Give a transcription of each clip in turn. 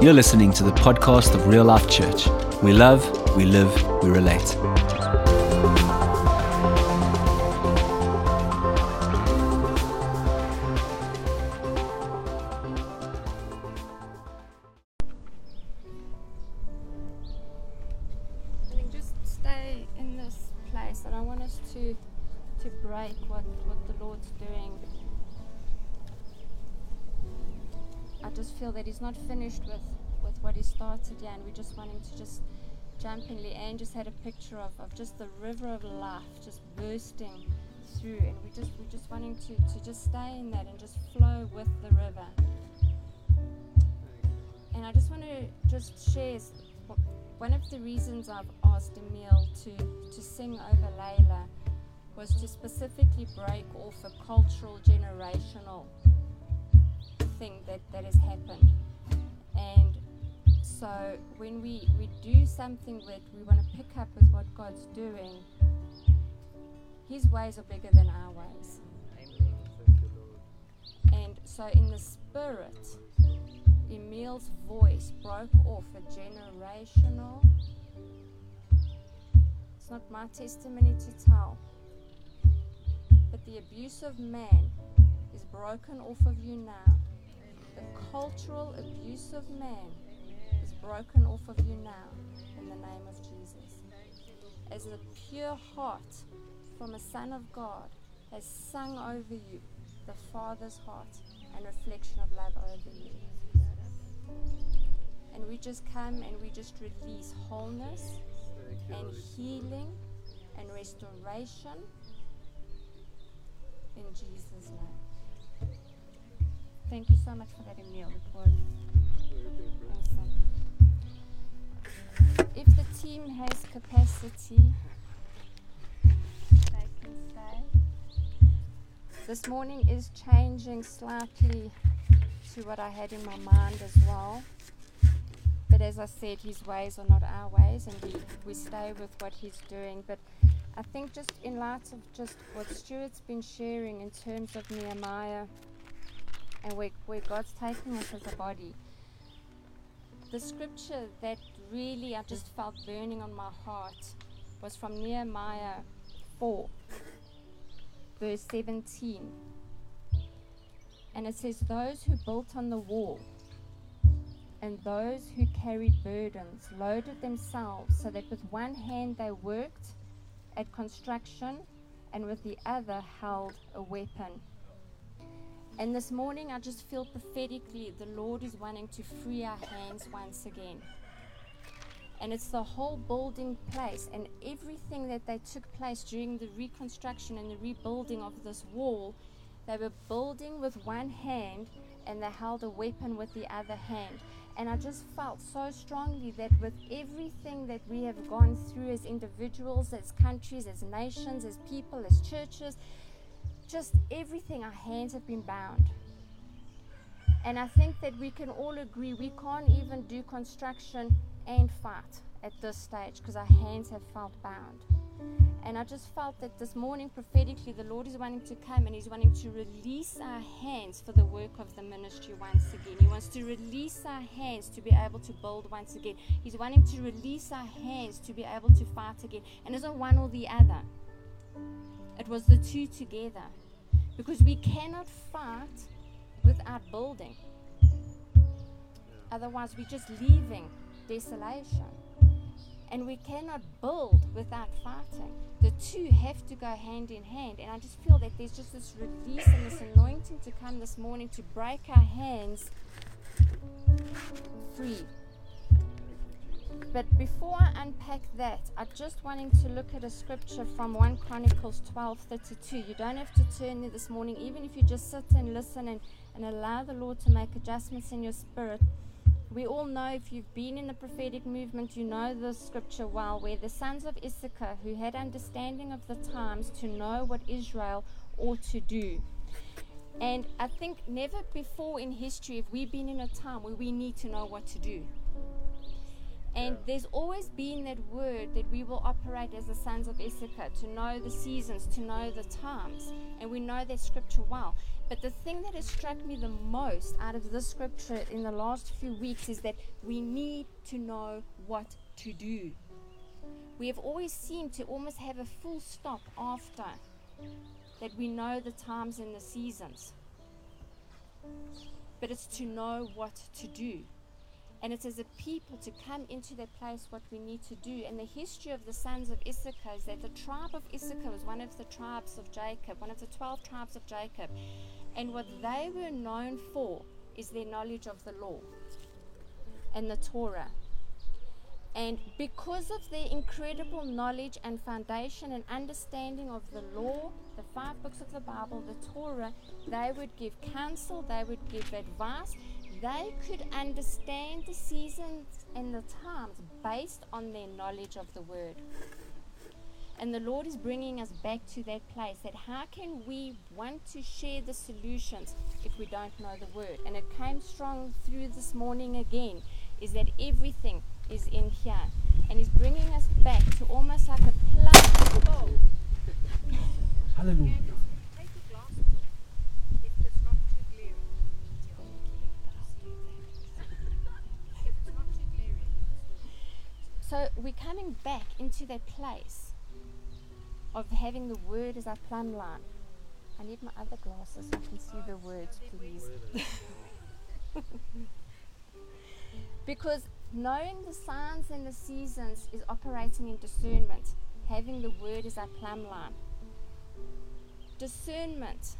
You're listening to the podcast of Real Life Church. We love, we live, we relate. Bursting through, and we just we're just wanting to, to just stay in that and just flow with the river. And I just want to just share one of the reasons I've asked Emil to, to sing over Layla was to specifically break off a cultural generational thing that, that has happened. And so when we, we do something that we want to pick up with what God's doing, His ways are bigger than our ways. And so in the spirit, Emil's voice broke off a generational. It's not my testimony to tell, but the abuse of man is broken off of you now. The cultural abuse of man is broken off of you now in the name of Jesus. As a pure heart from a Son of God has sung over you, the Father's heart and reflection of love over you. And we just come and we just release wholeness and healing and restoration in Jesus' name. Thank you so much for that, Emil. It was awesome. If the team has capacity, This morning is changing slightly to what I had in my mind as well. But as I said, his ways are not our ways, and we, we stay with what he's doing. But I think, just in light of just what Stuart's been sharing in terms of Nehemiah and where, where God's taking us as a body, the scripture that really I just felt burning on my heart was from Nehemiah 4, verse 17. And it says, Those who built on the wall and those who carried burdens loaded themselves so that with one hand they worked at construction and with the other held a weapon. And this morning, I just feel prophetically the Lord is wanting to free our hands once again. And it's the whole building place and everything that they took place during the reconstruction and the rebuilding of this wall. They were building with one hand and they held a weapon with the other hand. And I just felt so strongly that with everything that we have gone through as individuals, as countries, as nations, as people, as churches, just everything, our hands have been bound. And I think that we can all agree we can't even do construction and fight at this stage because our hands have felt bound. And I just felt that this morning, prophetically, the Lord is wanting to come and He's wanting to release our hands for the work of the ministry once again. He wants to release our hands to be able to build once again. He's wanting to release our hands to be able to fight again. And it's not one or the other, it was the two together. Because we cannot fight without building, otherwise, we're just leaving desolation. And we cannot build without fighting. The two have to go hand in hand. And I just feel that there's just this release and this anointing to come this morning to break our hands free. But before I unpack that, I'm just wanting to look at a scripture from 1 Chronicles 12:32. You don't have to turn there this morning, even if you just sit and listen and, and allow the Lord to make adjustments in your spirit. We all know if you've been in the prophetic movement, you know the scripture well, where the sons of Issachar, who had understanding of the times to know what Israel ought to do. And I think never before in history have we been in a time where we need to know what to do. And there's always been that word that we will operate as the sons of Issachar, to know the seasons, to know the times. And we know that scripture well. But the thing that has struck me the most out of this scripture in the last few weeks is that we need to know what to do. We have always seemed to almost have a full stop after that we know the times and the seasons. But it's to know what to do. And it's as a people to come into that place what we need to do. And the history of the sons of Issachar is that the tribe of Issachar was one of the tribes of Jacob, one of the 12 tribes of Jacob. And what they were known for is their knowledge of the law and the Torah. And because of their incredible knowledge and foundation and understanding of the law, the five books of the Bible, the Torah, they would give counsel, they would give advice, they could understand the seasons and the times based on their knowledge of the word. And the Lord is bringing us back to that place that how can we want to share the solutions if we don't know the word? And it came strong through this morning again is that everything is in here. And He's bringing us back to almost like a plug. Hallelujah. So we're coming back into that place of having the word as our plumb line. I need my other glasses so I can see the words, please. because knowing the signs and the seasons is operating in discernment, having the word as our plumb line. Discernment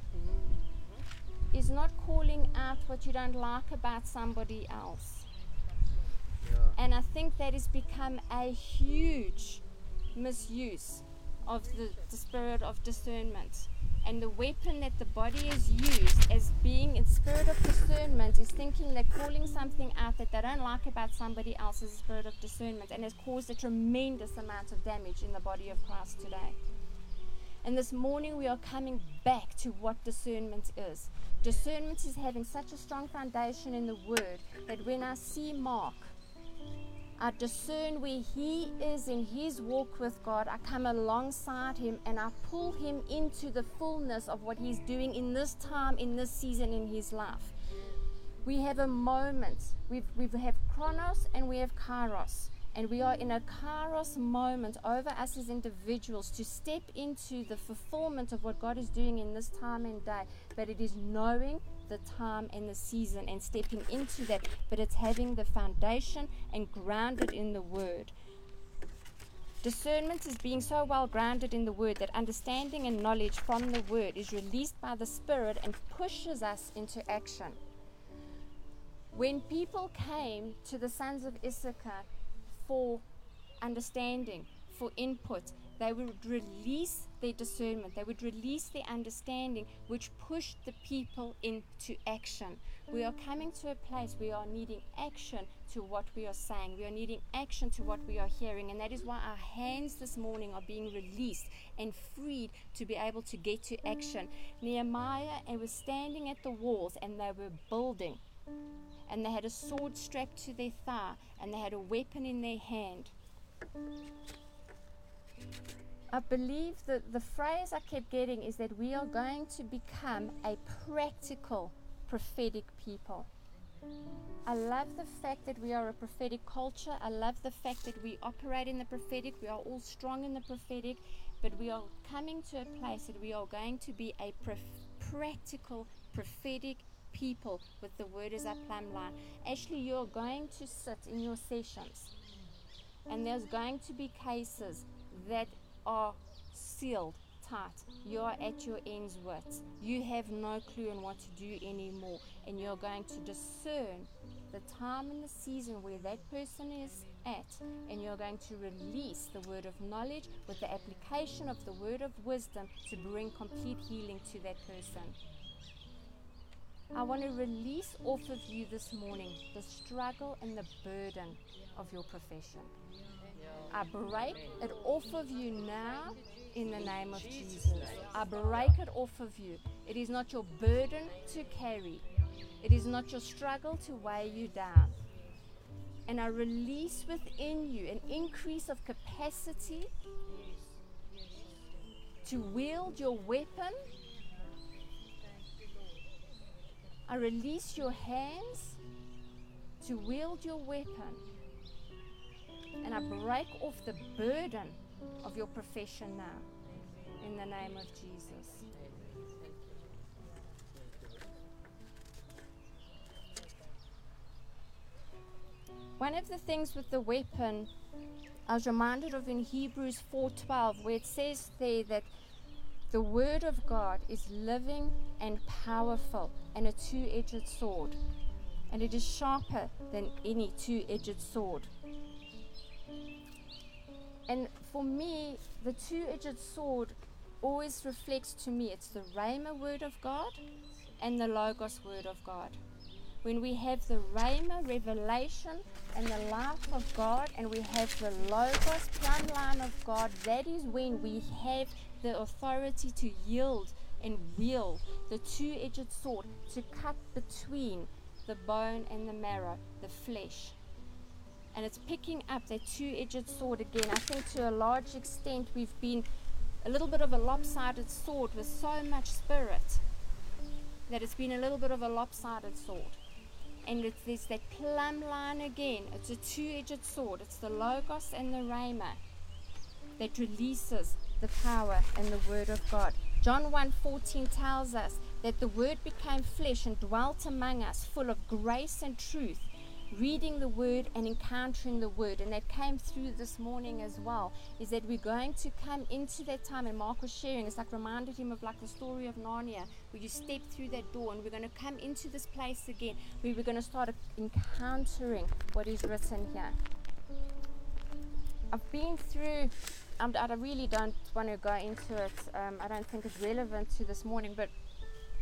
is not calling out what you don't like about somebody else. And I think that has become a huge misuse of the, the spirit of discernment. And the weapon that the body is used as being in spirit of discernment is thinking that calling something out that they don't like about somebody else is spirit of discernment and has caused a tremendous amount of damage in the body of Christ today. And this morning we are coming back to what discernment is. Discernment is having such a strong foundation in the Word that when I see Mark I discern where he is in his walk with God. I come alongside him and I pull him into the fullness of what he's doing in this time, in this season in his life. We have a moment. We've, we have chronos and we have kairos. And we are in a kairos moment over us as individuals to step into the fulfillment of what God is doing in this time and day. But it is knowing the time and the season and stepping into that, but it's having the foundation and grounded in the Word. Discernment is being so well grounded in the Word that understanding and knowledge from the Word is released by the Spirit and pushes us into action. When people came to the sons of Issachar for understanding, for input, they would release their discernment, they would release their understanding, which pushed the people into action. We are coming to a place where we are needing action to what we are saying. We are needing action to what we are hearing. And that is why our hands this morning are being released and freed to be able to get to action. Nehemiah and was standing at the walls and they were building. And they had a sword strapped to their thigh and they had a weapon in their hand. I believe that the phrase I kept getting is that we are mm. going to become a practical prophetic people. I love the fact that we are a prophetic culture. I love the fact that we operate in the prophetic. We are all strong in the prophetic, but we are coming to a place that we are going to be a practical prophetic people with the word as our plumb line. Actually, you're going to sit in your sessions, and there's going to be cases that are sealed tight. You are at your ends with. You have no clue on what to do anymore. And you're going to discern the time and the season where that person is at. And you're going to release the word of knowledge with the application of the word of wisdom to bring complete healing to that person. I want to release off of you this morning the struggle and the burden of your profession. I break it off of you now in the name of Jesus. I break it off of you. It is not your burden to carry, it is not your struggle to weigh you down. And I release within you an increase of capacity to wield your weapon I release your hands to wield your weapon. And I break off the burden of your profession now. In the name of Jesus. One of the things with the weapon I was reminded of in Hebrews 4:12 where it says there that the word of God is living and powerful and a two-edged sword and it is sharper than any two-edged sword. And for me, the two-edged sword always reflects to me it's the Rhema word of God and the Logos word of God when we have the Rhema revelation and the life of God, and we have the Logos plumb line of God, that is when we have the authority to yield and wield the two edged sword to cut between the bone and the marrow, the flesh. And it's picking up that two edged sword again. I think to a large extent we've been a little bit of a lopsided sword with so much spirit that it's been a little bit of a lopsided sword and it's, there's that plumb line again. It's a two-edged sword. It's the logos and the rhema that releases the power and the word of God. John 1:14 tells us that the word became flesh and dwelt among us, full of grace and truth reading the word and encountering the word. And that came through this morning as well is that we're going to come into that time and mark was sharing it's like reminded him of like the story of narnia where you step through that door and we're going to come into this place again where we're going to start encountering what is written here. I've been through i really don't want to go into it um, i don't think it's relevant to this morning but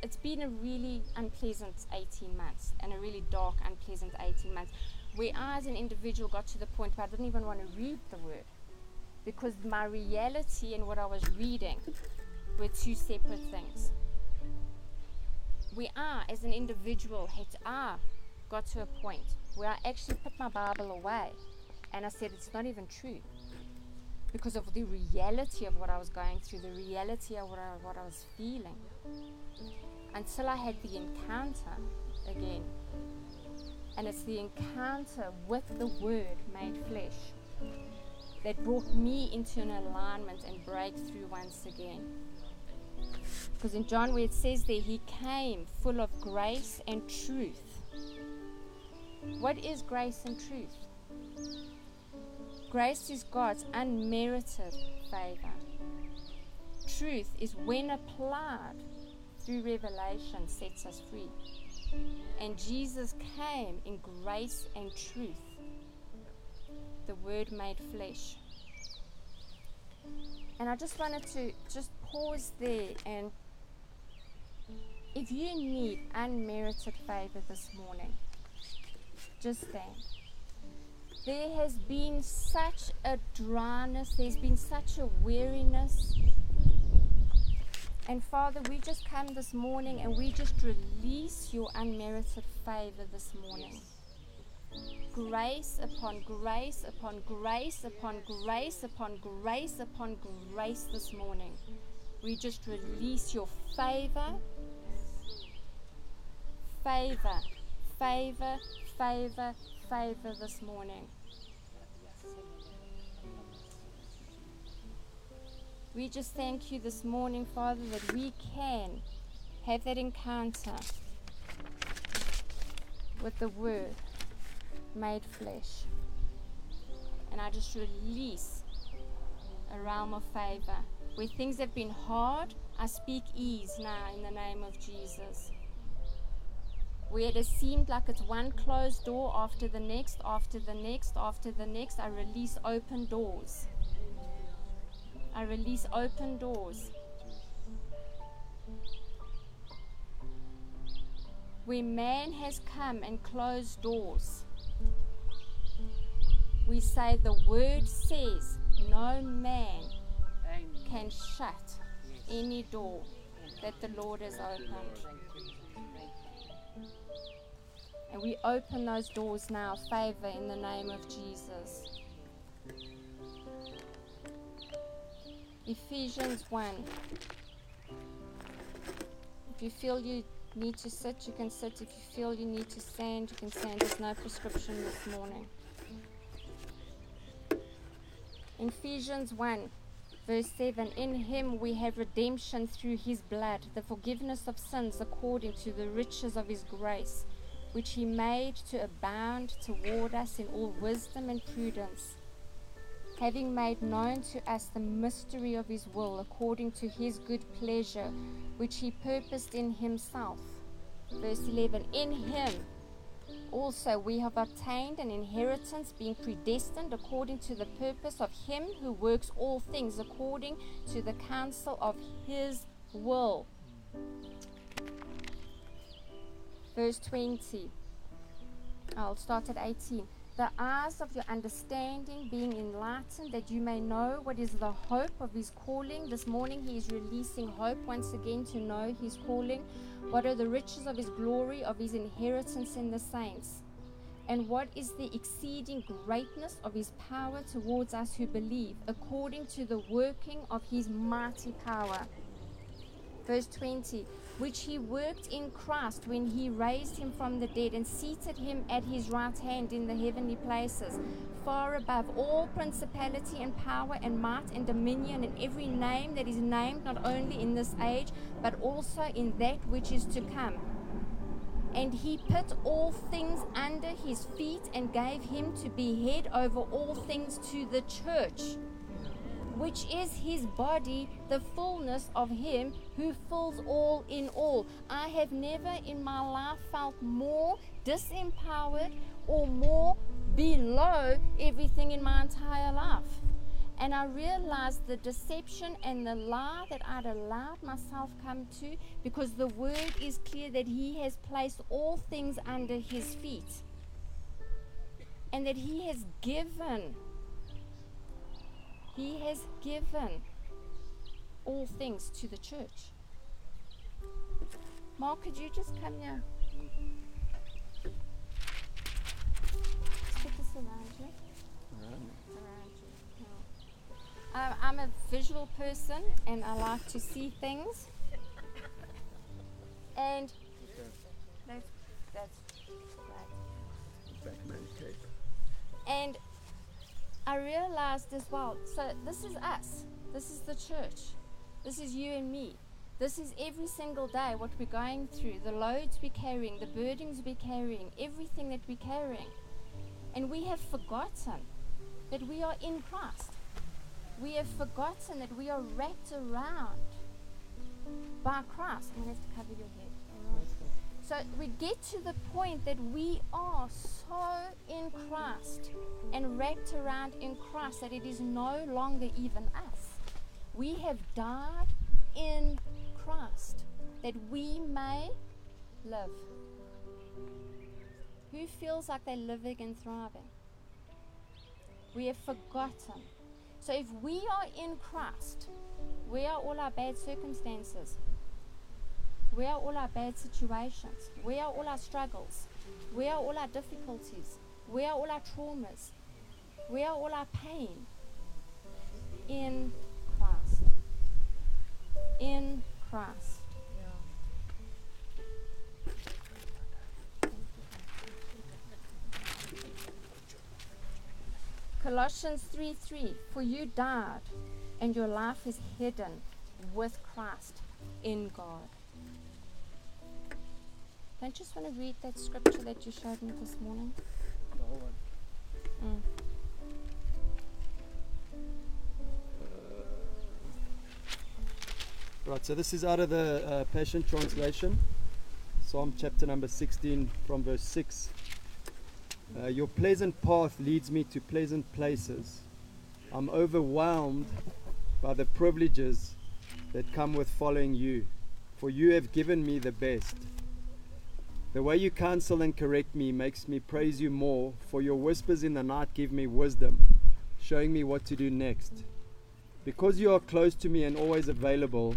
it's been a really unpleasant 18 months and a really dark, unpleasant 18 months where I, as an individual, got to the point where I didn't even want to read the word because my reality and what I was reading were two separate things. We are, as an individual, had I got to a point where I actually put my Bible away and I said, it's not even true because of the reality of what I was going through, the reality of what I, what I was feeling until I had the encounter again. And it's the encounter with the Word made flesh that brought me into an alignment and breakthrough once again. Because in John, where it says there, He came full of grace and truth. What is grace and truth? Grace is God's unmerited favor. Truth is when applied through revelation sets us free. And Jesus came in grace and truth, the Word made flesh. And I just wanted to just pause there and if you need unmerited favor this morning, just stand. There has been such a dryness, there's been such a weariness, and Father, we just come this morning and we just release your unmerited favor this morning. Grace upon grace upon grace upon grace upon grace upon grace this morning. We just release your favor, favor, favor, favor, favor this morning. We just thank you this morning, Father, that we can have that encounter with the Word made flesh. And I just release a realm of favor. Where things have been hard, I speak ease now in the name of Jesus. Where it has seemed like it's one closed door after the next, after the next, after the next, I release open doors. I release open doors. Where man has come and closed doors, we say the word says no man can shut any door that the Lord has opened. And we open those doors now, favor in the name of Jesus. Ephesians 1. If you feel you need to sit, you can sit. If you feel you need to stand, you can stand. There's no prescription this morning. Ephesians 1, verse 7 In him we have redemption through his blood, the forgiveness of sins according to the riches of his grace, which he made to abound toward us in all wisdom and prudence, having made known to us the mystery of his will according to his good pleasure, which he purposed in himself. Verse 11 In him also we have obtained an inheritance, being predestined according to the purpose of Him who works all things according to the counsel of His will. Verse 20. I'll start at 18. The eyes of your understanding being enlightened, that you may know what is the hope of His calling. This morning He is releasing hope once again to know His calling what are the riches of his glory, of his inheritance in the saints? And what is the exceeding greatness of his power towards us who believe, according to the working of his mighty power? Verse 20 which he worked in Christ when he raised him from the dead and seated him at his right hand in the heavenly places, far above all principality and power and might and dominion and every name that is named not only in this age, but also in that which is to come. And he put all things under his feet and gave him to be head over all things to the church which is his body, the fullness of him who fills all in all. I have never in my life felt more disempowered or more below everything in my entire life. And I realized the deception and the lie that I'd allowed myself come to because the word is clear that he has placed all things under his feet. And that he has given he has given all things to the church. Mark, could you just come here? Put this around you. Around you. Um, I'm a visual person and I like to see things. And that's, that's right. And I realized as well so this is us, this is the church, this is you and me. This is every single day what we're going through, the loads we're carrying, the burdens we're carrying, everything that we're carrying. And we have forgotten that we are in Christ. We have forgotten that we are wrapped around by Christ. I'm going to have to cover your head. So we get to the point that we are so in Christ and wrapped around in Christ that it is no longer even us. We have died in Christ that we may live. Who feels like they're living and thriving? We have forgotten. So if we are in Christ, where are all our bad circumstances? Where are all our bad situations? Where are all our struggles? Where are all our difficulties? Where are all our traumas? Where are all our pain? In Christ. In Christ. Colossians 3 3 For you died, and your life is hidden with Christ in God. Don't just want to read that scripture that you showed me this morning? The whole one. Mm. Right, so this is out of the uh, Passion Translation, Psalm chapter number 16, from verse 6. Uh, Your pleasant path leads me to pleasant places. I'm overwhelmed by the privileges that come with following you, for you have given me the best. The way you counsel and correct me makes me praise you more, for your whispers in the night give me wisdom, showing me what to do next. Because you are close to me and always available,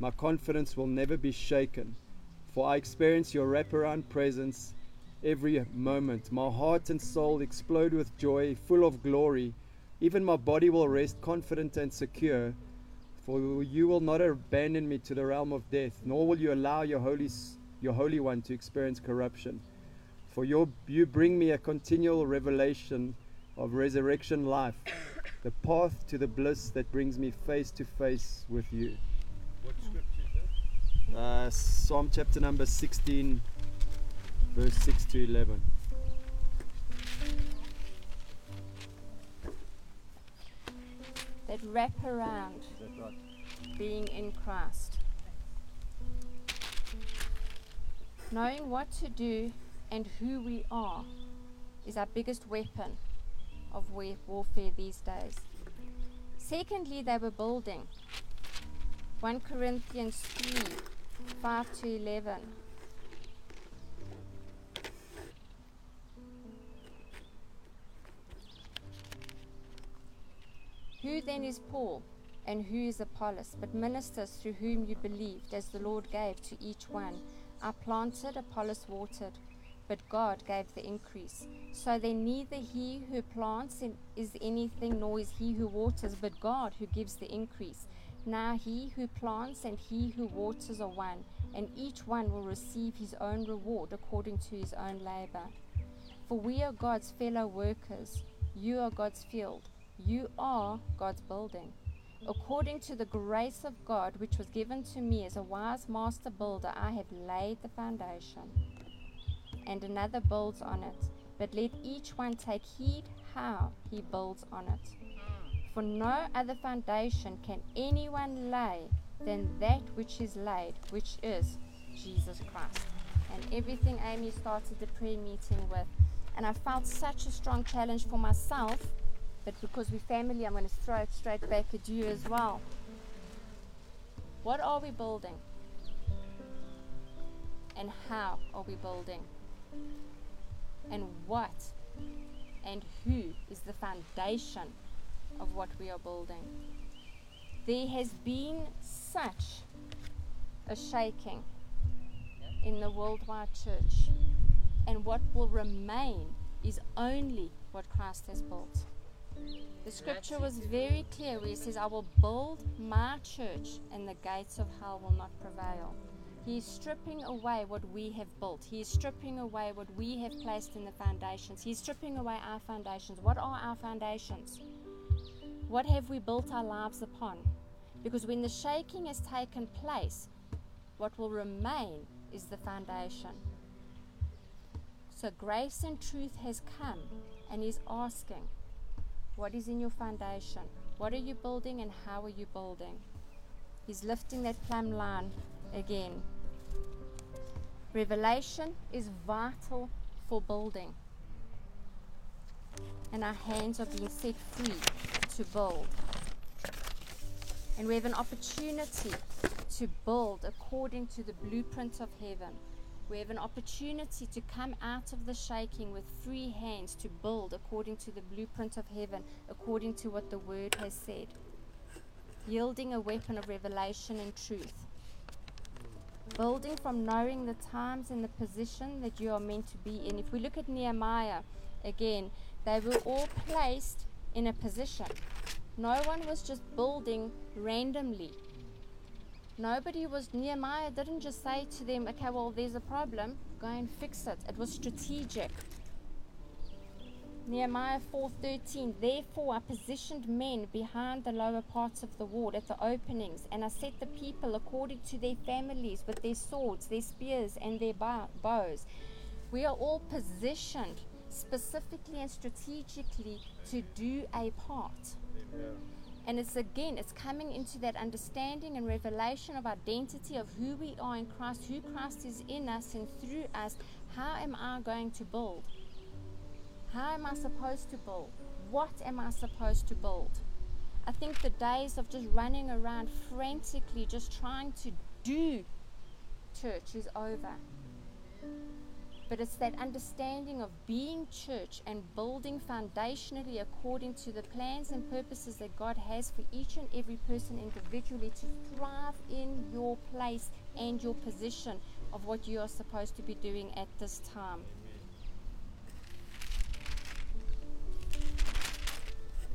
my confidence will never be shaken, for I experience your wraparound presence every moment. My heart and soul explode with joy, full of glory. Even my body will rest confident and secure, for you will not abandon me to the realm of death, nor will you allow your Holy your Holy One to experience corruption. For your, you bring me a continual revelation of resurrection life, the path to the bliss that brings me face to face with you. What scripture is that? Uh, Psalm chapter number 16, verse 6 to 11. That wrap around that right? being in Christ. Knowing what to do and who we are is our biggest weapon of warfare these days. Secondly, they were building. 1 Corinthians 3 5 to 11. Who then is Paul? and who is Apollos, but ministers through whom you believed, as the Lord gave to each one. I planted, Apollos watered, but God gave the increase. So then neither he who plants is anything, nor is he who waters, but God who gives the increase. Now he who plants and he who waters are one, and each one will receive his own reward according to his own labor. For we are God's fellow workers. You are God's field. You are God's building. According to the grace of God which was given to me as a wise master builder, I have laid the foundation, and another builds on it. But let each one take heed how he builds on it. For no other foundation can anyone lay than that which is laid, which is Jesus Christ. And everything Amy started the prayer meeting with. And I felt such a strong challenge for myself but because we're family, I'm going to throw it straight back at you as well. What are we building? And how are we building? And what and who is the foundation of what we are building? There has been such a shaking in the worldwide church, and what will remain is only what Christ has built. The scripture was very clear where it says, I will build my church and the gates of hell will not prevail. He is stripping away what we have built. He is stripping away what we have placed in the foundations. He is stripping away our foundations. What are our foundations? What have we built our lives upon? Because when the shaking has taken place, what will remain is the foundation. So grace and truth has come and is asking, what is in your foundation? What are you building and how are you building? He's lifting that plumb line again. Revelation is vital for building. And our hands are being set free to build. And we have an opportunity to build according to the blueprint of heaven. We have an opportunity to come out of the shaking with free hands to build according to the blueprint of heaven, according to what the Word has said. Yielding a weapon of revelation and truth. Building from knowing the times and the position that you are meant to be in. If we look at Nehemiah again, they were all placed in a position. No one was just building randomly. Nobody was, Nehemiah didn't just say to them, okay, well, there's a problem, go and fix it. It was strategic. Nehemiah 4:13 Therefore I positioned men behind the lower parts of the wall at the openings and I set the people according to their families with their swords their spears and their bows we are all positioned specifically and strategically to do a part and it's again, it's coming into that understanding and revelation of identity of who we are in Christ, who Christ is in us and through us. How am I going to build? How am I supposed to build? What am I supposed to build? I think the days of just running around frantically, just trying to do church is over. But it's that understanding of being church and building foundationally according to the plans and purposes that God has for each and every person individually to thrive in your place and your position of what you are supposed to be doing at this time.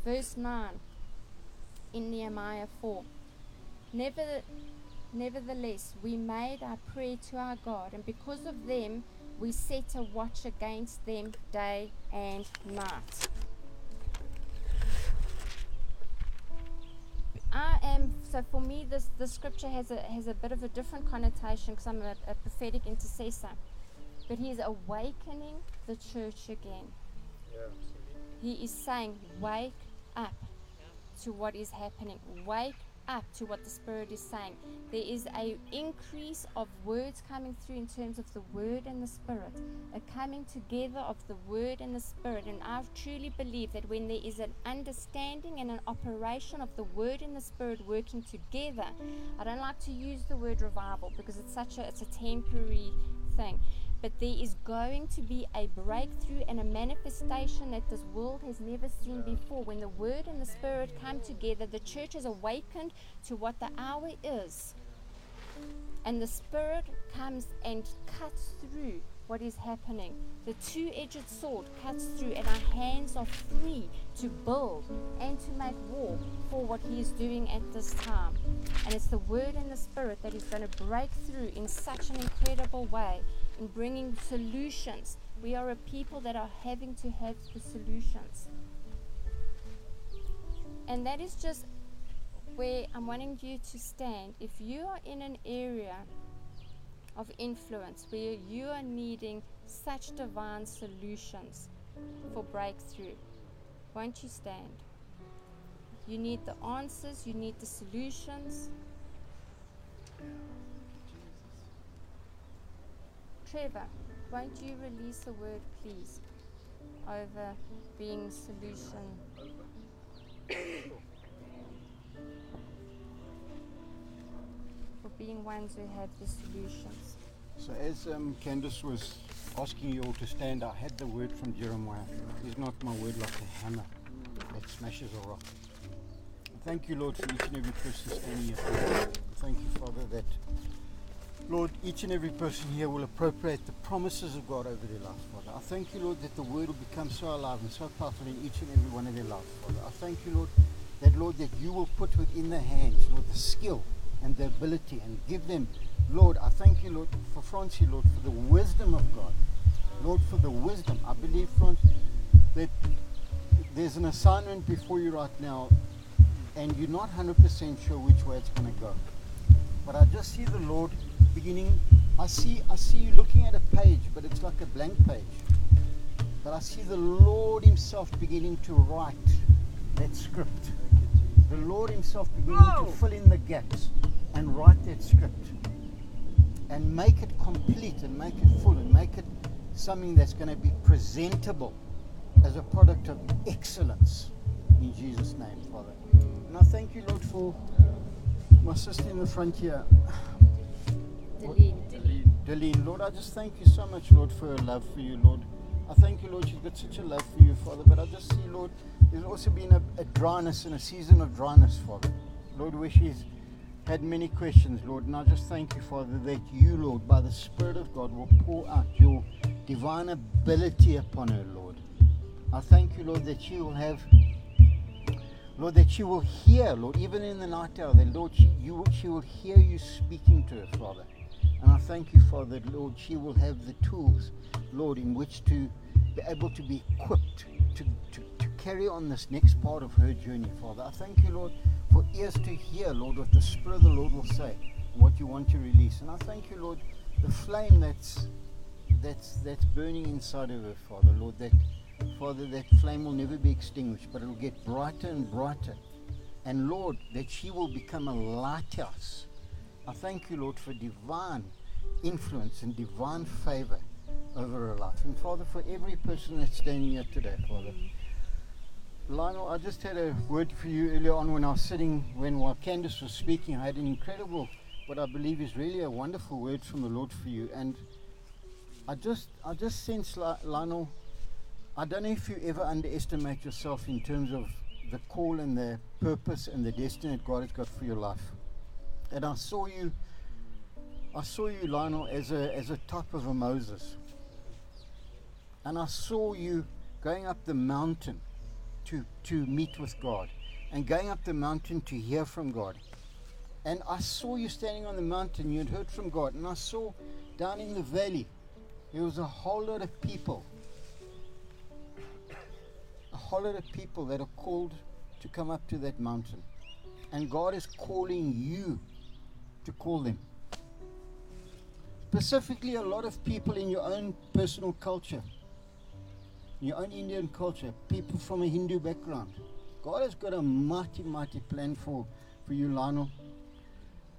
Verse 9 in Nehemiah 4. Never Nevertheless, we made our prayer to our God, and because of them, we set a watch against them day and night. I am so for me this the scripture has a has a bit of a different connotation because I'm a, a prophetic intercessor, but he's awakening the church again. He is saying, wake up to what is happening. Wake up to what the Spirit is saying. There is a increase of words coming through in terms of the Word and the Spirit, a coming together of the Word and the Spirit. And I truly believe that when there is an understanding and an operation of the Word and the Spirit working together, I don't like to use the word revival because it's such a it's a temporary thing but there is going to be a breakthrough and a manifestation that this world has never seen before. When the Word and the Spirit come together, the church is awakened to what the hour is. And the Spirit comes and cuts through what is happening. The two edged sword cuts through, and our hands are free to build and to make war for what He is doing at this time. And it's the Word and the Spirit that is going to break through in such an incredible way in bringing solutions. We are a people that are having to have the solutions. And that is just where I'm wanting you to stand. If you are in an area of influence where you are needing such divine solutions for breakthrough, won't you stand? You need the answers, you need the solutions. Trevor, won't you release a word, please, over being solution? For being ones who have the solutions. So as um, Candace was asking you all to stand, I had the word from Jeremiah. Is not my word like a hammer that smashes a rock. Thank you, Lord, for each and every person standing here. Thank you, Father, that Lord, each and every person here will appropriate the promises of God over their lives, Father. I thank you, Lord, that the word will become so alive and so powerful in each and every one of their lives, Father. I thank you, Lord, that Lord, that you will put within their hands, Lord, the skill and the ability and give them, Lord, I thank you, Lord, for Francie, Lord, for the wisdom of God. Lord, for the wisdom. I believe, Francie, that there's an assignment before you right now, and you're not 100% sure which way it's going to go. But I just see the Lord beginning. I see, I see you looking at a page, but it's like a blank page. But I see the Lord Himself beginning to write that script. The Lord Himself beginning to fill in the gaps and write that script and make it complete and make it full and make it something that's going to be presentable as a product of excellence in Jesus' name, Father. And I thank you, Lord, for my sister in the front here. Delene, Lord, I just thank you so much, Lord, for her love for you, Lord. I thank you, Lord, she's got such a love for you, Father. But I just see, Lord, there's also been a, a dryness and a season of dryness, Father. Lord, where she's had many questions, Lord. And I just thank you, Father, that you, Lord, by the Spirit of God, will pour out your divine ability upon her, Lord. I thank you, Lord, that she will have, Lord, that she will hear, Lord, even in the night hour, that, Lord, she, you, she will hear you speaking to her, Father. And I thank you, Father, that, Lord, she will have the tools, Lord, in which to be able to be equipped to, to, to carry on this next part of her journey, Father. I thank you, Lord, for ears to hear, Lord, what the Spirit of the Lord will say, what you want to release. And I thank you, Lord, the flame that's that's that's burning inside of her, Father, Lord, that Father, that flame will never be extinguished, but it'll get brighter and brighter. And Lord, that she will become a lighthouse. I thank you, Lord, for divine influence and divine favor over her life. And Father, for every person that's standing here today, Father. Lionel, I just had a word for you earlier on when I was sitting, when while Candace was speaking, I had an incredible, what I believe is really a wonderful word from the Lord for you. And I just, I just sense, Lionel, I don't know if you ever underestimate yourself in terms of the call and the purpose and the destiny that God has got for your life. And I saw you, I saw you, Lionel, as a as a type of a Moses. And I saw you going up the mountain to to meet with God, and going up the mountain to hear from God. And I saw you standing on the mountain, you had heard from God, and I saw down in the valley there was a whole lot of people. A whole lot of people that are called to come up to that mountain. And God is calling you to call them. Specifically, a lot of people in your own personal culture, your own Indian culture, people from a Hindu background. God has got a mighty, mighty plan for, for you, Lionel.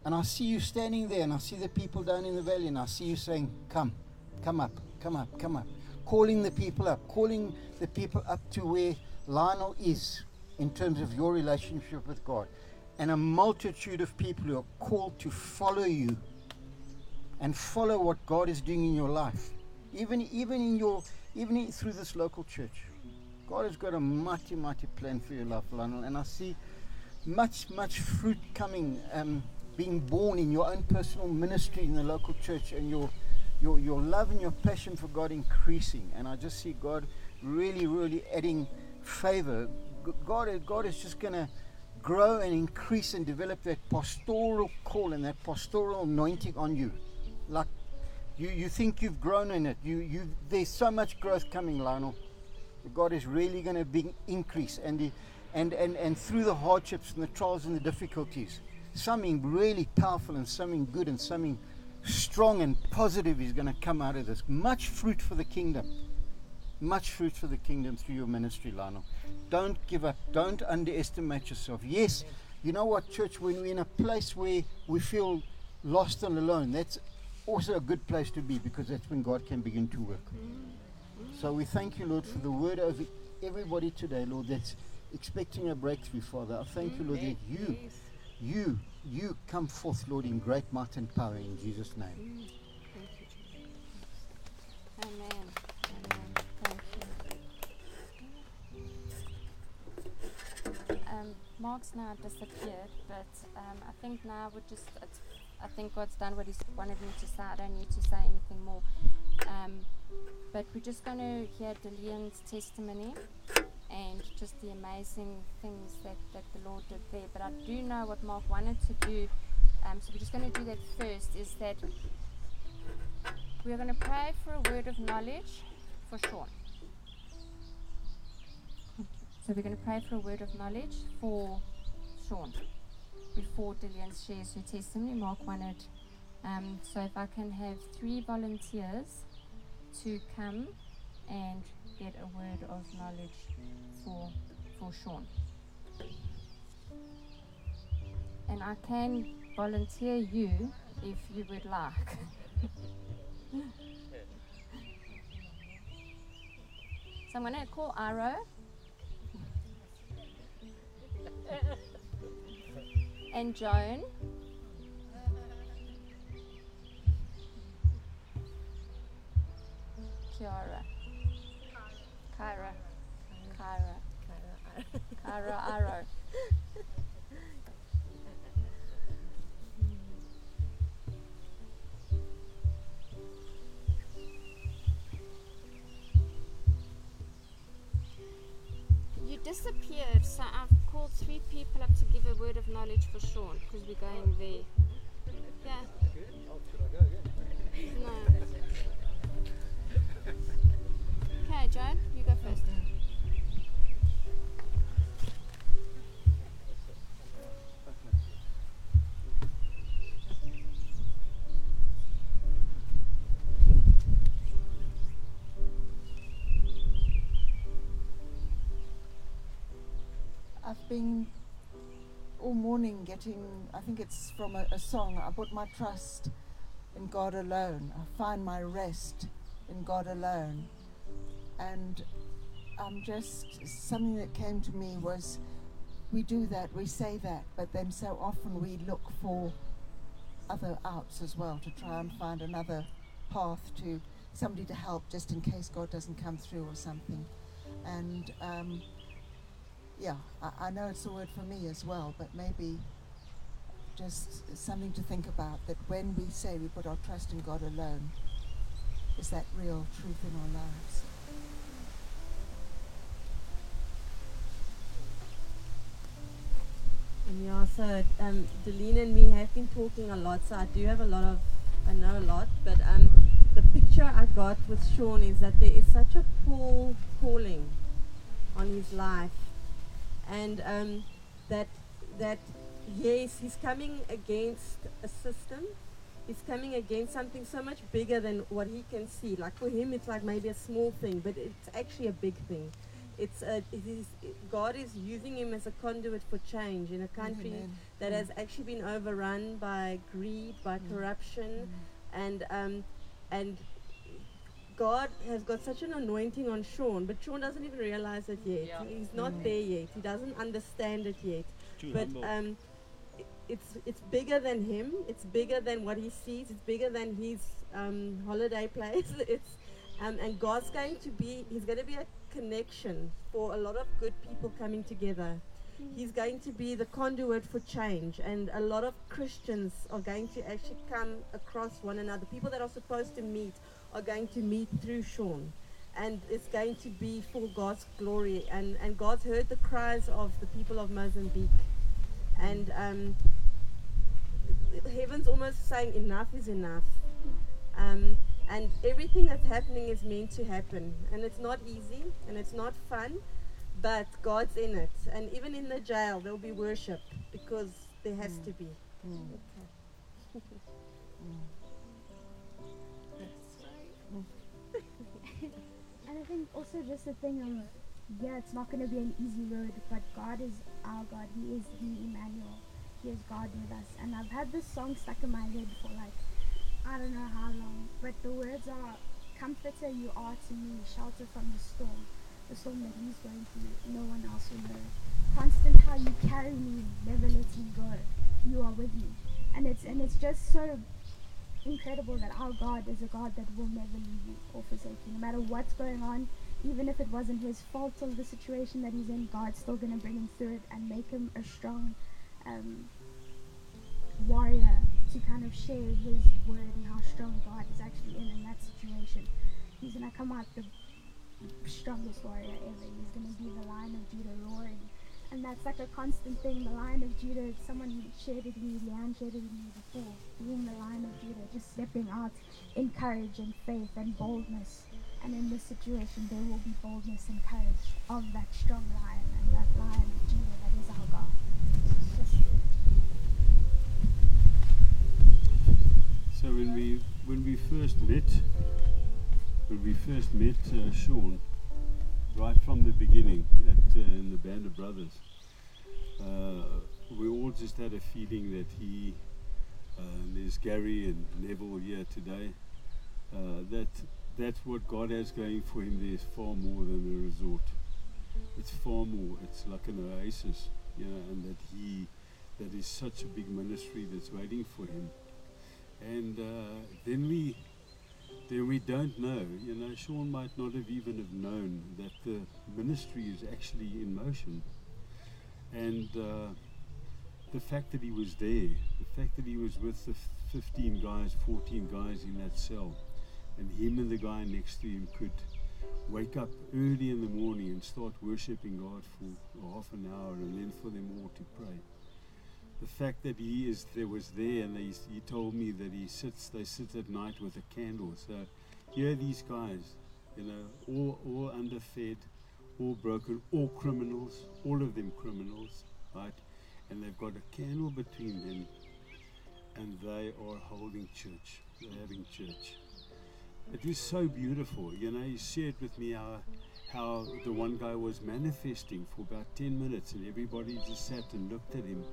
And I see you standing there, and I see the people down in the valley, and I see you saying, Come, come up, come up, come up. Calling the people up, calling the people up to where Lionel is in terms of your relationship with God. And a multitude of people who are called to follow you and follow what God is doing in your life. Even, even in your even through this local church. God has got a mighty, mighty plan for your life, Lionel. And I see much, much fruit coming, um, being born in your own personal ministry in the local church and your, your, your love and your passion for God increasing. And I just see God really, really adding favor. God, God is just to grow and increase and develop that pastoral call and that pastoral anointing on you. Like you, you think you've grown in it. You, you, there's so much growth coming, Lionel. God is really going to bring increase, and, the, and, and, and through the hardships and the trials and the difficulties, something really powerful and something good and something strong and positive is going to come out of this. Much fruit for the kingdom. Much fruit for the kingdom through your ministry, Lionel. Don't give up. Don't underestimate yourself. Yes, you know what, church, when we're in a place where we feel lost and alone, that's also a good place to be because that's when God can begin to work. So we thank you, Lord, for the word over everybody today, Lord, that's expecting a breakthrough, Father. I thank you, Lord, that you, you, you come forth, Lord, in great might and power in Jesus' name. Mark's now disappeared, but um, I think now we're just. I think God's done what He's wanted me to say. I don't need to say anything more. Um, but we're just going to hear Dillian's testimony and just the amazing things that, that the Lord did there. But I do know what Mark wanted to do. Um, so we're just going to do that first. Is that we're going to pray for a word of knowledge for Sean. So we're going to pray for a word of knowledge for Sean before Dillian shares her testimony. Mark wanted. Um, so if I can have three volunteers to come and get a word of knowledge for for Sean. And I can volunteer you if you would like. So I'm going to call Aro. And Joan. Kiara. Kyra. Kyra. Kyra Aro. You disappeared, so I've three people up to give a word of knowledge for Sean because we're going there. Yeah. No. Okay, Joan, you go first. Getting, I think it's from a, a song, I put my trust in God alone. I find my rest in God alone. And I'm just something that came to me was we do that, we say that, but then so often we look for other outs as well to try and find another path to somebody to help just in case God doesn't come through or something. And um, yeah, I, I know it's a word for me as well, but maybe just something to think about that when we say we put our trust in God alone, is that real truth in our lives? And yeah, so um, Delina and me have been talking a lot, so I do have a lot of, I know a lot, but um, the picture I got with Sean is that there is such a pull calling on his life, and um, that that yes, he's coming against a system. He's coming against something so much bigger than what he can see. Like for him, it's like maybe a small thing, but it's actually a big thing. It's a, it is, God is using him as a conduit for change in a country Amen. that has actually been overrun by greed, by corruption, and um, and God has got such an anointing on Sean, but Sean doesn't even realize it yet. He's not there yet. He doesn't understand it yet. Too but humble. um, i- it's it's bigger than him. It's bigger than what he sees. It's bigger than his um, holiday place. it's um, and God's going to be. He's going to be a connection for a lot of good people coming together. He's going to be the conduit for change, and a lot of Christians are going to actually come across one another. People that are supposed to meet are going to meet through Sean, and it's going to be for God's glory. And, and God's heard the cries of the people of Mozambique, and um, heaven's almost saying enough is enough. Um, and everything that's happening is meant to happen, and it's not easy and it's not fun, but God's in it. And even in the jail, there'll be worship because there has to be. Okay. And I think also just the thing of, yeah, it's not going to be an easy road, but God is our God. He is the Emmanuel. Is God with us. And I've had this song stuck in my head for like, I don't know how long, but the words are, Comforter you are to me, shelter from the storm, the storm that he's going through, no one else will know. Constant how you carry me, never let me go. You are with me. And it's and it's just so incredible that our God is a God that will never leave you or forsake you. No matter what's going on, even if it wasn't his fault of the situation that he's in, God's still going to bring him through it and make him a strong um, warrior to kind of share his word and how strong God is actually in in that situation. He's to come out the strongest warrior ever. He's to be the lion of Judah roaring. And that's like a constant thing. The Lion of Judah, someone shared it with me, Leanne shared it with me before, being the Lion of Judah, just stepping out in courage and faith and boldness. And in this situation, there will be boldness and courage of that strong lion and that Lion of Judah that is our God. It's just- So when we when we first met, when we first met uh, Sean, right from the beginning at uh, in the Band of Brothers, uh, we all just had a feeling that he, uh, there's Gary and Neville here today, uh, that that what God has going for him there is far more than a resort. It's far more. It's like an oasis, you know, and that he, that is such a big ministry that's waiting for him and uh, then we then we don't know you know Sean might not have even have known that the ministry is actually in motion. And uh, the fact that he was there the fact that he was with the 15 guys 14 guys in that cell and him and the guy next to him could wake up early in the morning and start worshiping God for half an hour and then for them all to pray the fact that he is there was there and he, he told me that he sits they sit at night with a candle. So here these guys you know all all underfed all broken all criminals all of them criminals right? And they've got a candle between them and they are holding church. They're having church. It was so beautiful. You know he shared with me how how the one guy was manifesting for about 10 minutes and everybody just sat and looked at him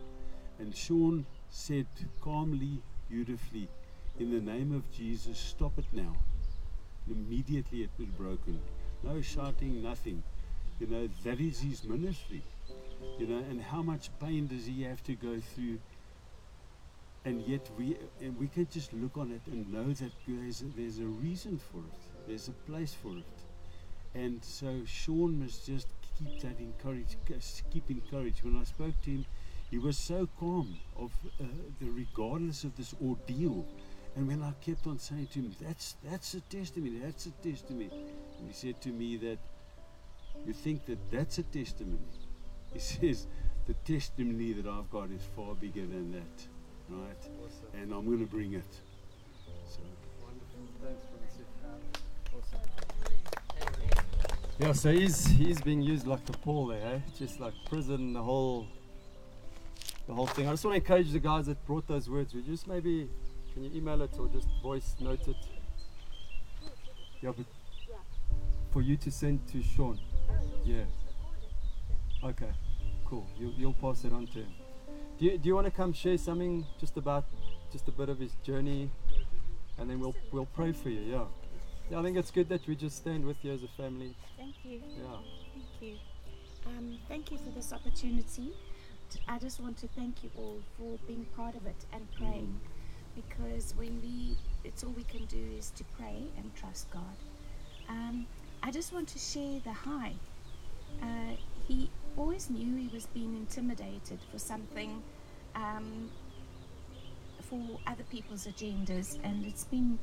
and Sean said calmly, beautifully, in the name of Jesus, stop it now. And immediately it was broken. No shouting, nothing. You know, that is his ministry. You know, and how much pain does he have to go through? And yet we we can just look on it and know that there's a, there's a reason for it. There's a place for it. And so Sean must just keep that encouraged, keep encouraged. When I spoke to him, he was so calm of uh, the regardless of this ordeal and when i kept on saying to him that's that's a testimony that's a testimony and he said to me that you think that that's a testimony he says the testimony that I've got is far bigger than that, right? And I'm going to bring it. So. Wonderful. Thanks, awesome. Yeah, so he's he's being used like the Paul there, eh? just like prison, the whole the whole thing. I just want to encourage the guys that brought those words. Would you just maybe can you email it or just voice note it? Yeah, but for you to send to Sean. Yeah. Okay. Cool. You, you'll pass it on to him. Do you, do you want to come share something just about just a bit of his journey, and then we'll we'll pray for you. Yeah. Yeah, I think it's good that we just stand with you as a family. Thank you. Yeah. Thank you. Um, thank you for this opportunity. I just want to thank you all for being part of it and praying because when we, it's all we can do is to pray and trust God. Um, I just want to share the high. Uh, he always knew he was being intimidated for something, um, for other people's agendas, and it's been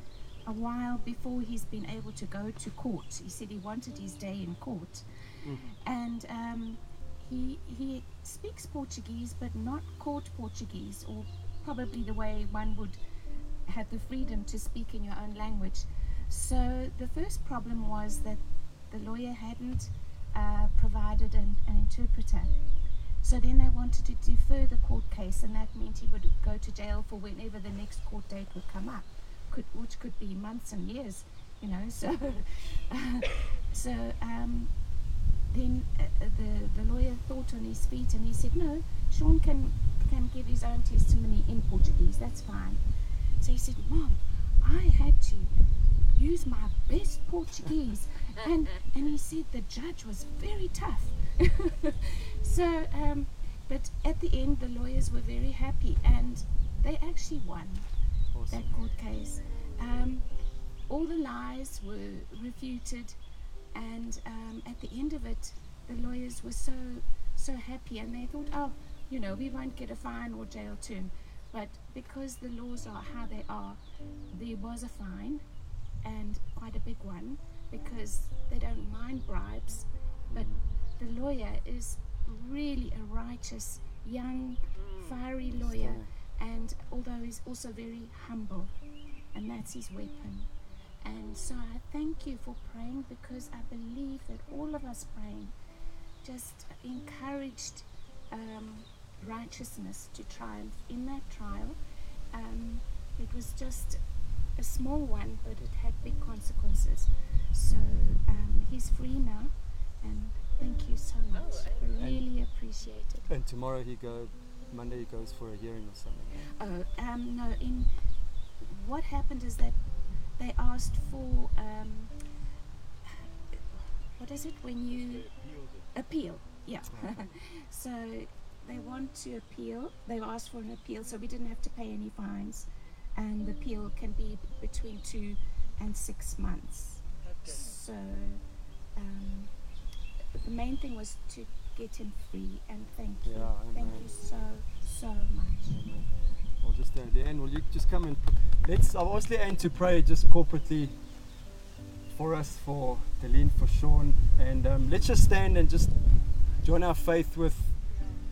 a while before he's been able to go to court. He said he wanted his day in court, and um, he he speaks Portuguese, but not court Portuguese, or probably the way one would have the freedom to speak in your own language. So the first problem was that the lawyer hadn't uh, provided an, an interpreter. So then they wanted to defer the court case, and that meant he would go to jail for whenever the next court date would come up, could, which could be months and years, you know. So, so um, then uh, uh, the the lawyer thought on his feet, and he said, "No, Sean can can give his own testimony in Portuguese. That's fine." So he said, "Mom, I had to use my best Portuguese," and and he said the judge was very tough. so, um, but at the end, the lawyers were very happy, and they actually won that court case. Um, all the lies were refuted, and um, at the end of it, the lawyers were so so happy, and they thought, oh, you know, we won't get a fine or jail term, but because the laws are how they are, there was a fine, and quite a big one, because they don't mind bribes, but the lawyer is really a righteous, young, fiery lawyer, and although he's also very humble, and that's his weapon. And so I thank you for praying because I believe that all of us praying just encouraged um, righteousness to triumph in that trial. Um, it was just a small one, but it had big consequences. So um, he's free now, and thank you so much. I really appreciate it. And tomorrow he go, Monday he goes for a hearing or something. Oh, um, no. In what happened is that they asked for um, what is it when you appeal? Yeah. so they want to appeal. They asked for an appeal, so we didn't have to pay any fines, and the appeal can be between two and six months. So um, the main thing was to get him free, and thank you, Yeah, thank you so so much. Just there. And will you just come and let's I've asked Leanne to pray just corporately for us, for Deline, for Sean, and um, let's just stand and just join our faith with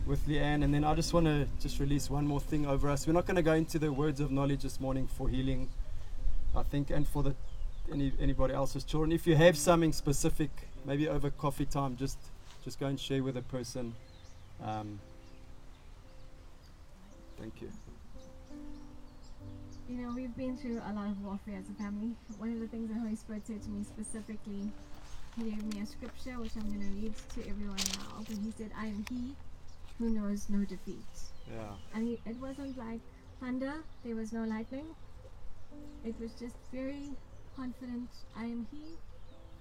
with Leanne, and then I just want to just release one more thing over us. We're not going to go into the words of knowledge this morning for healing, I think, and for the any anybody else's children. If you have something specific, maybe over coffee time, just just go and share with a person. Um, thank you. You know, we've been through a lot of warfare as a family. One of the things the Holy Spirit said to me specifically, He gave me a scripture which I'm going to read to everyone now. But He said, I am He who knows no defeat. Yeah. And he, it wasn't like thunder, there was no lightning. It was just very confident, I am He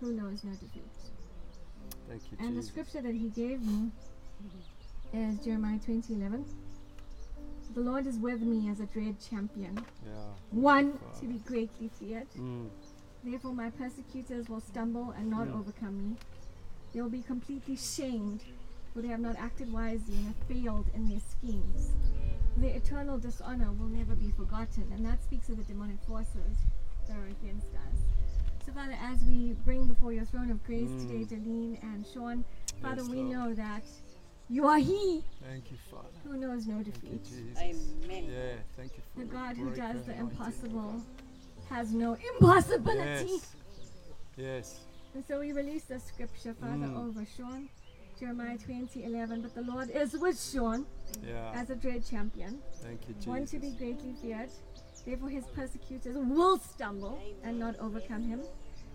who knows no defeat. Thank you, And the scripture that he gave me is Jeremiah 20 11. The Lord is with me as a dread champion, Yeah. one to be greatly feared. Mm. Therefore, my persecutors will stumble and not Mm. overcome me. They will be completely shamed, for they have not acted wisely and have failed in their schemes. Their eternal dishonor will never be forgotten, and that speaks of the demonic forces that are against us. So, Father, as we bring before your throne of grace Mm. today, Deline and Sean, Father, Yes, we Lord. know that You are He Thank you, Father. who knows no Thank you, defeat. Jesus. Amen. Yeah, thank you for The the God who does the impossible has no impossibility. Yes. Yes. And so we release the scripture, Father, Mm. over Sean. Jeremiah 20, 11. But the Lord is with Sean Yeah. as a dread champion, Thank you, one to be greatly feared. Therefore, his persecutors will stumble and not overcome him.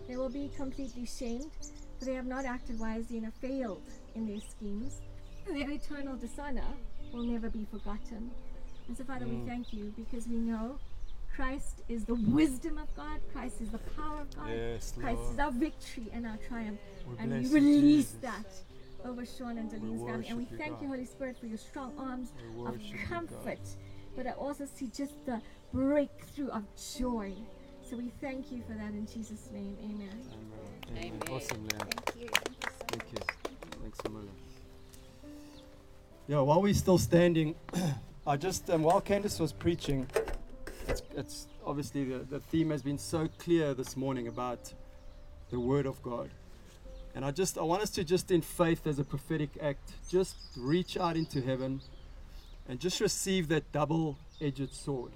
They will be completely shamed, for they have not acted wisely and have failed in their schemes. And their eternal dishonor will never be forgotten. And so, Father, we Mm. thank you because we know Christ is the wisdom of God, Christ is the power of God, Yes, Christ Lord. is our victory and our triumph. We and we release Jesus. that over Sean and We Delene's family. And we worship you, thank you, Holy Spirit, for your strong arms We of worship you, God. comfort. But I also see just the breakthrough of joy. So we thank you for that in Jesus' name. Amen. Amen. Amen. Awesome, Leanne. Thank you. Thank you so Thank you. Thanks a million. Yeah, while we're still standing, I just, um, while Candice was preaching, it's, it's obviously the, the theme has been so clear this morning about the Word of God. And I just, I want us to just in faith as a prophetic act, just reach out into heaven and just receive that double edged sword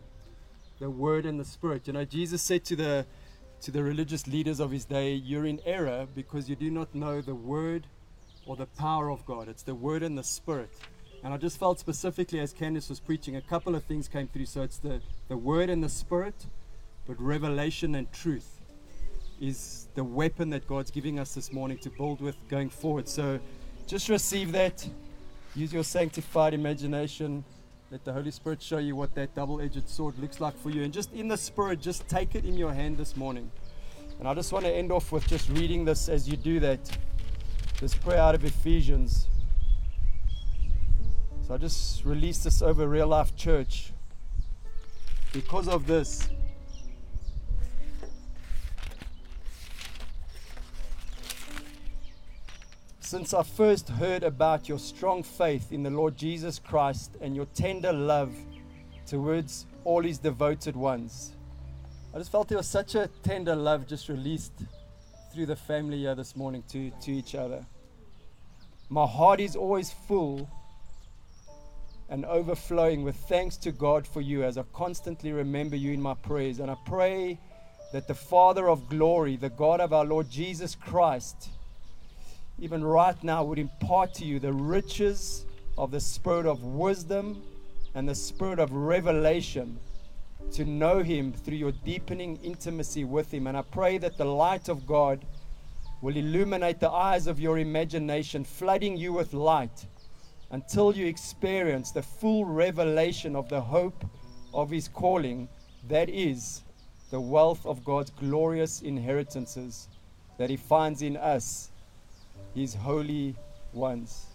the Word and the Spirit. You know, Jesus said to the, to the religious leaders of his day, You're in error because you do not know the Word or the power of God. It's the Word and the Spirit. And I just felt specifically as Candice was preaching, a couple of things came through. So it's the, the Word and the Spirit, but revelation and truth is the weapon that God's giving us this morning to build with going forward. So just receive that. Use your sanctified imagination. Let the Holy Spirit show you what that double edged sword looks like for you. And just in the Spirit, just take it in your hand this morning. And I just want to end off with just reading this as you do that. This prayer out of Ephesians. So I just released this over Real Life Church. Because of this, Since I first heard about your strong faith in the Lord Jesus Christ and your tender love towards all his devoted ones, I just felt there was such a tender love just released through the family here this morning to, to each other. My heart is always full and overflowing with thanks to God for you as I constantly remember you in my prayers. And I pray that the Father of glory, the God of our Lord Jesus Christ, even right now would impart to you the riches of the spirit of wisdom and the spirit of revelation to know him through your deepening intimacy with him and i pray that the light of god will illuminate the eyes of your imagination flooding you with light until you experience the full revelation of the hope of his calling that is the wealth of god's glorious inheritances that he finds in us his holy ones.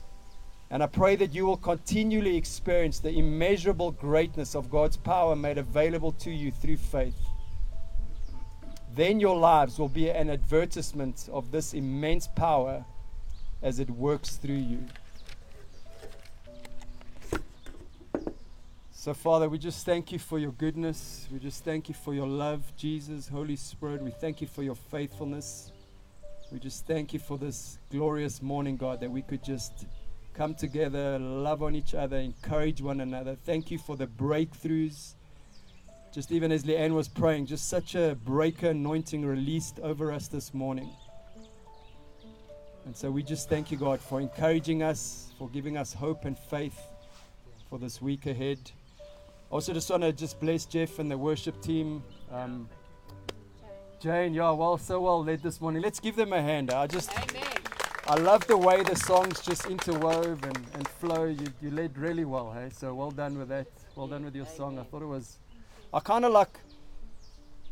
And I pray that you will continually experience the immeasurable greatness of God's power made available to you through faith. Then your lives will be an advertisement of this immense power as it works through you. So, Father, we just thank you for your goodness. We just thank you for your love, Jesus, Holy Spirit. We thank you for your faithfulness. We just thank you for this glorious morning, God, that we could just come together, love on each other, encourage one another. Thank you for the breakthroughs. Just even as Leanne was praying, just such a breaker anointing released over us this morning. And so we just thank you, God, for encouraging us, for giving us hope and faith for this week ahead. Also, just want to just bless Jeff and the worship team. Um, Jane, yeah, well, so well led this morning. Let's give them a hand. I just, I love the way the songs just interwove and, and flow. You, you led really well, hey? So well done with that. Well done with your song. I thought it was, I kind of like,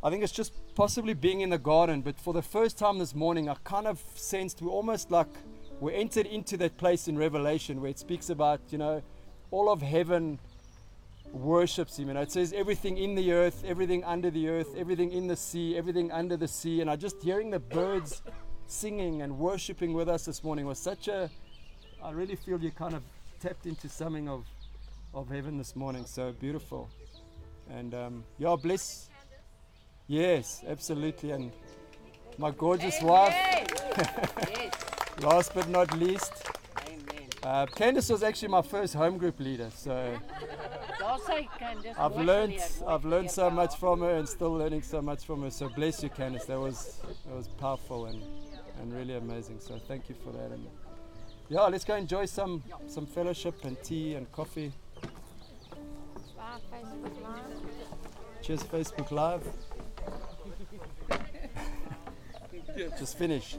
I think it's just possibly being in the garden, but for the first time this morning, I kind of sensed we almost like we entered into that place in Revelation where it speaks about, you know, all of heaven worships him. And it says everything in the earth, everything under the earth, everything in the sea, everything under the sea. And I just hearing the birds singing and worshiping with us this morning was such a. I really feel you kind of tapped into something of, of heaven this morning. So beautiful. And um, yeah, bless. Yes, absolutely. And my gorgeous wife. Last but not least. Uh, Candice was actually my first home group leader, so Daar sê Candice. I've learned I've learned so much from her and still learning so much from her. So bless you, Candice. That was that was powerful and and really amazing. So thank you for that. And yeah, let's go enjoy some some fellowship and tea and coffee. Facebook Cheers, Facebook Live. Just finished.